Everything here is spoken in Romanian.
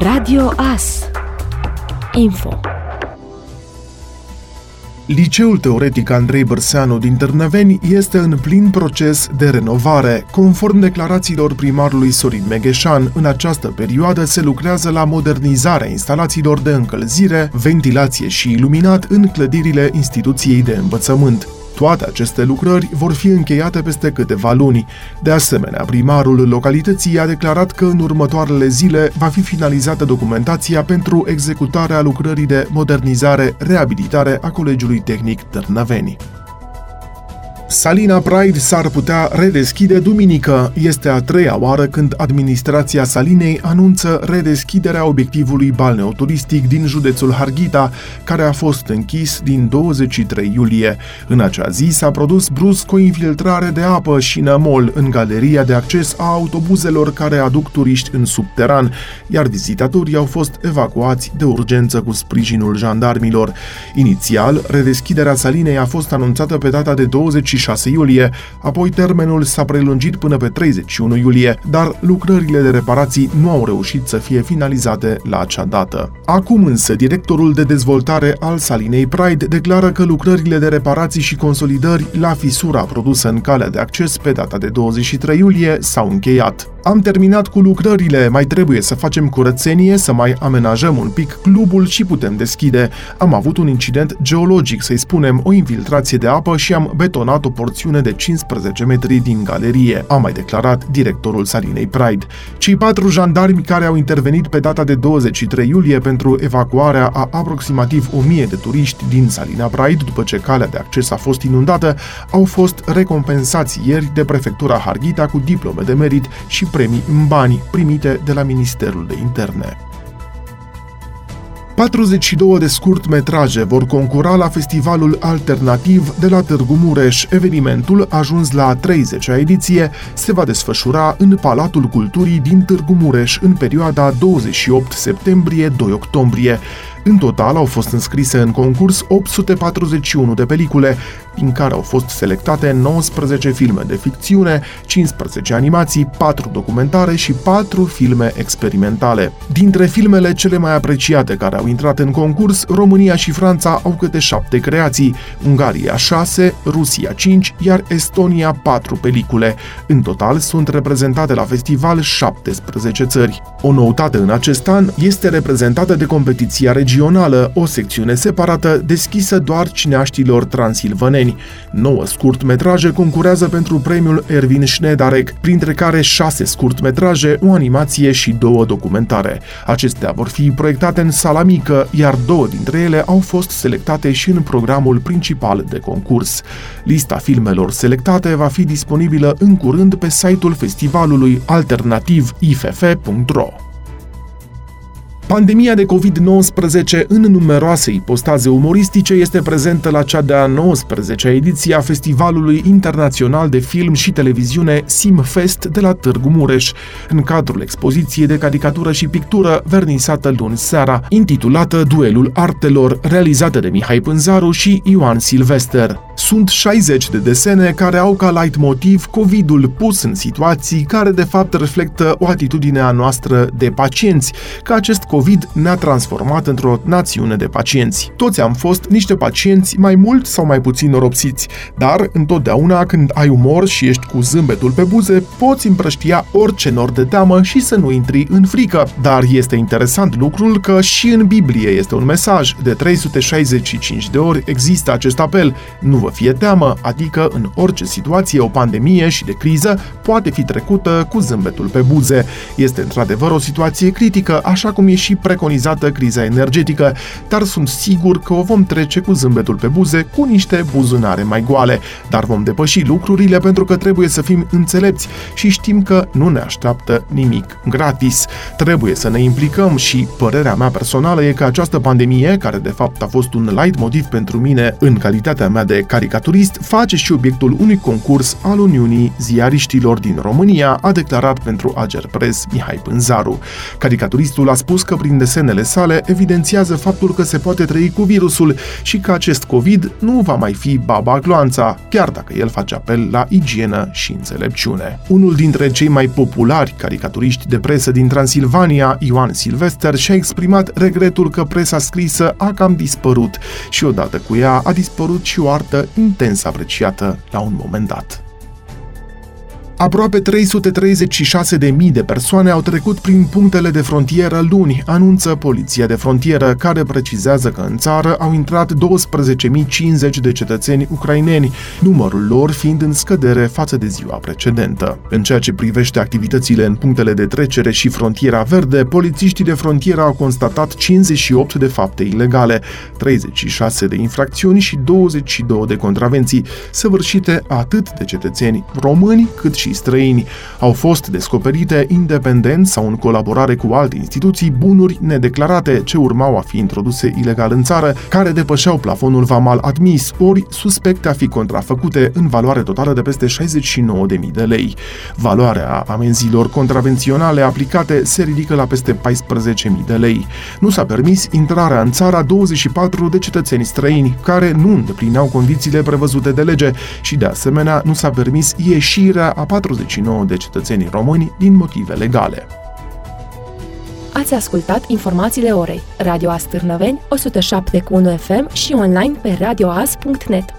Radio AS Info Liceul Teoretic Andrei Bărseanu din Târnăveni este în plin proces de renovare. Conform declarațiilor primarului Sorin Megheșan, în această perioadă se lucrează la modernizarea instalațiilor de încălzire, ventilație și iluminat în clădirile instituției de învățământ. Toate aceste lucrări vor fi încheiate peste câteva luni. De asemenea, primarul localității a declarat că în următoarele zile va fi finalizată documentația pentru executarea lucrării de modernizare-reabilitare a Colegiului Tehnic Târnăveni. Salina Pride s-ar putea redeschide duminică. Este a treia oară când administrația Salinei anunță redeschiderea obiectivului balneoturistic din județul Harghita, care a fost închis din 23 iulie. În acea zi s-a produs brusc o infiltrare de apă și nămol în galeria de acces a autobuzelor care aduc turiști în subteran, iar vizitatorii au fost evacuați de urgență cu sprijinul jandarmilor. Inițial, redeschiderea Salinei a fost anunțată pe data de 20 26 iulie, apoi termenul s-a prelungit până pe 31 iulie, dar lucrările de reparații nu au reușit să fie finalizate la acea dată. Acum însă, directorul de dezvoltare al Salinei Pride declară că lucrările de reparații și consolidări la fisura produsă în calea de acces pe data de 23 iulie s-au încheiat. Am terminat cu lucrările, mai trebuie să facem curățenie, să mai amenajăm un pic clubul și putem deschide. Am avut un incident geologic, să-i spunem, o infiltrație de apă și am betonat o porțiune de 15 metri din galerie, a mai declarat directorul Salinei Pride. Cei patru jandarmi care au intervenit pe data de 23 iulie pentru evacuarea a aproximativ 1000 de turiști din Salina Pride, după ce calea de acces a fost inundată, au fost recompensați ieri de prefectura Harghita cu diplome de merit și premii în bani primite de la Ministerul de Interne. 42 de scurtmetraje vor concura la festivalul alternativ de la Târgu Mureș. Evenimentul, ajuns la 30-a ediție, se va desfășura în Palatul Culturii din Târgu Mureș în perioada 28 septembrie-2 octombrie. În total au fost înscrise în concurs 841 de pelicule, din care au fost selectate 19 filme de ficțiune, 15 animații, 4 documentare și 4 filme experimentale. Dintre filmele cele mai apreciate care au intrat în concurs, România și Franța au câte 7 creații, Ungaria 6, Rusia 5, iar Estonia 4 pelicule. În total sunt reprezentate la festival 17 țări. O noutate în acest an este reprezentată de competiția regională, o secțiune separată deschisă doar cineaștilor transilvaneni. Nouă scurtmetraje concurează pentru premiul Erwin Schnedarek, printre care șase scurtmetraje, o animație și două documentare. Acestea vor fi proiectate în sala mică, iar două dintre ele au fost selectate și în programul principal de concurs. Lista filmelor selectate va fi disponibilă în curând pe site-ul festivalului alternativ iff.ro. Pandemia de COVID-19 în numeroase ipostaze umoristice este prezentă la cea de-a 19-a ediție a Festivalului Internațional de Film și Televiziune Simfest de la Târgu Mureș, în cadrul expoziției de caricatură și pictură vernisată luni seara, intitulată Duelul Artelor, realizată de Mihai Pânzaru și Ioan Silvester. Sunt 60 de desene care au ca light motiv COVID-ul pus în situații care de fapt reflectă o atitudine a noastră de pacienți, că acest COVID ne-a transformat într-o națiune de pacienți. Toți am fost niște pacienți mai mult sau mai puțin noropsiți, dar întotdeauna când ai umor și ești cu zâmbetul pe buze, poți împrăștia orice nor de teamă și să nu intri în frică. Dar este interesant lucrul că și în Biblie este un mesaj. De 365 de ori există acest apel. Nu vă fie teamă, adică în orice situație o pandemie și de criză poate fi trecută cu zâmbetul pe buze. Este într-adevăr o situație critică, așa cum e și preconizată criza energetică, dar sunt sigur că o vom trece cu zâmbetul pe buze, cu niște buzunare mai goale, dar vom depăși lucrurile pentru că trebuie să fim înțelepți și știm că nu ne așteaptă nimic gratis. Trebuie să ne implicăm și părerea mea personală e că această pandemie, care de fapt a fost un light motiv pentru mine în calitatea mea de caricaturist, face și obiectul unui concurs al Uniunii Ziariștilor din România, a declarat pentru Ager Press Mihai Pânzaru. Caricaturistul a spus că prin desenele sale evidențiază faptul că se poate trăi cu virusul și că acest COVID nu va mai fi baba gloanța, chiar dacă el face apel la igienă și înțelepciune. Unul dintre cei mai populari caricaturiști de presă din Transilvania, Ioan Silvester, și-a exprimat regretul că presa scrisă a cam dispărut și odată cu ea a dispărut și o artă intens apreciată la un moment dat. Aproape 336.000 de persoane au trecut prin punctele de frontieră luni, anunță Poliția de Frontieră, care precizează că în țară au intrat 12.050 de cetățeni ucraineni, numărul lor fiind în scădere față de ziua precedentă. În ceea ce privește activitățile în punctele de trecere și frontiera verde, polițiștii de frontieră au constatat 58 de fapte ilegale, 36 de infracțiuni și 22 de contravenții, săvârșite atât de cetățeni români cât și și străini. Au fost descoperite independent sau în colaborare cu alte instituții bunuri nedeclarate ce urmau a fi introduse ilegal în țară, care depășeau plafonul vamal admis, ori suspecte a fi contrafăcute în valoare totală de peste 69.000 de lei. Valoarea amenzilor contravenționale aplicate se ridică la peste 14.000 de lei. Nu s-a permis intrarea în țara 24 de cetățeni străini care nu îndeplineau condițiile prevăzute de lege și de asemenea nu s-a permis ieșirea a 49 de cetățeni români din motive legale. Ați ascultat informațiile orei. Radio Astârnăveni, 107.1 FM și online pe radioas.net.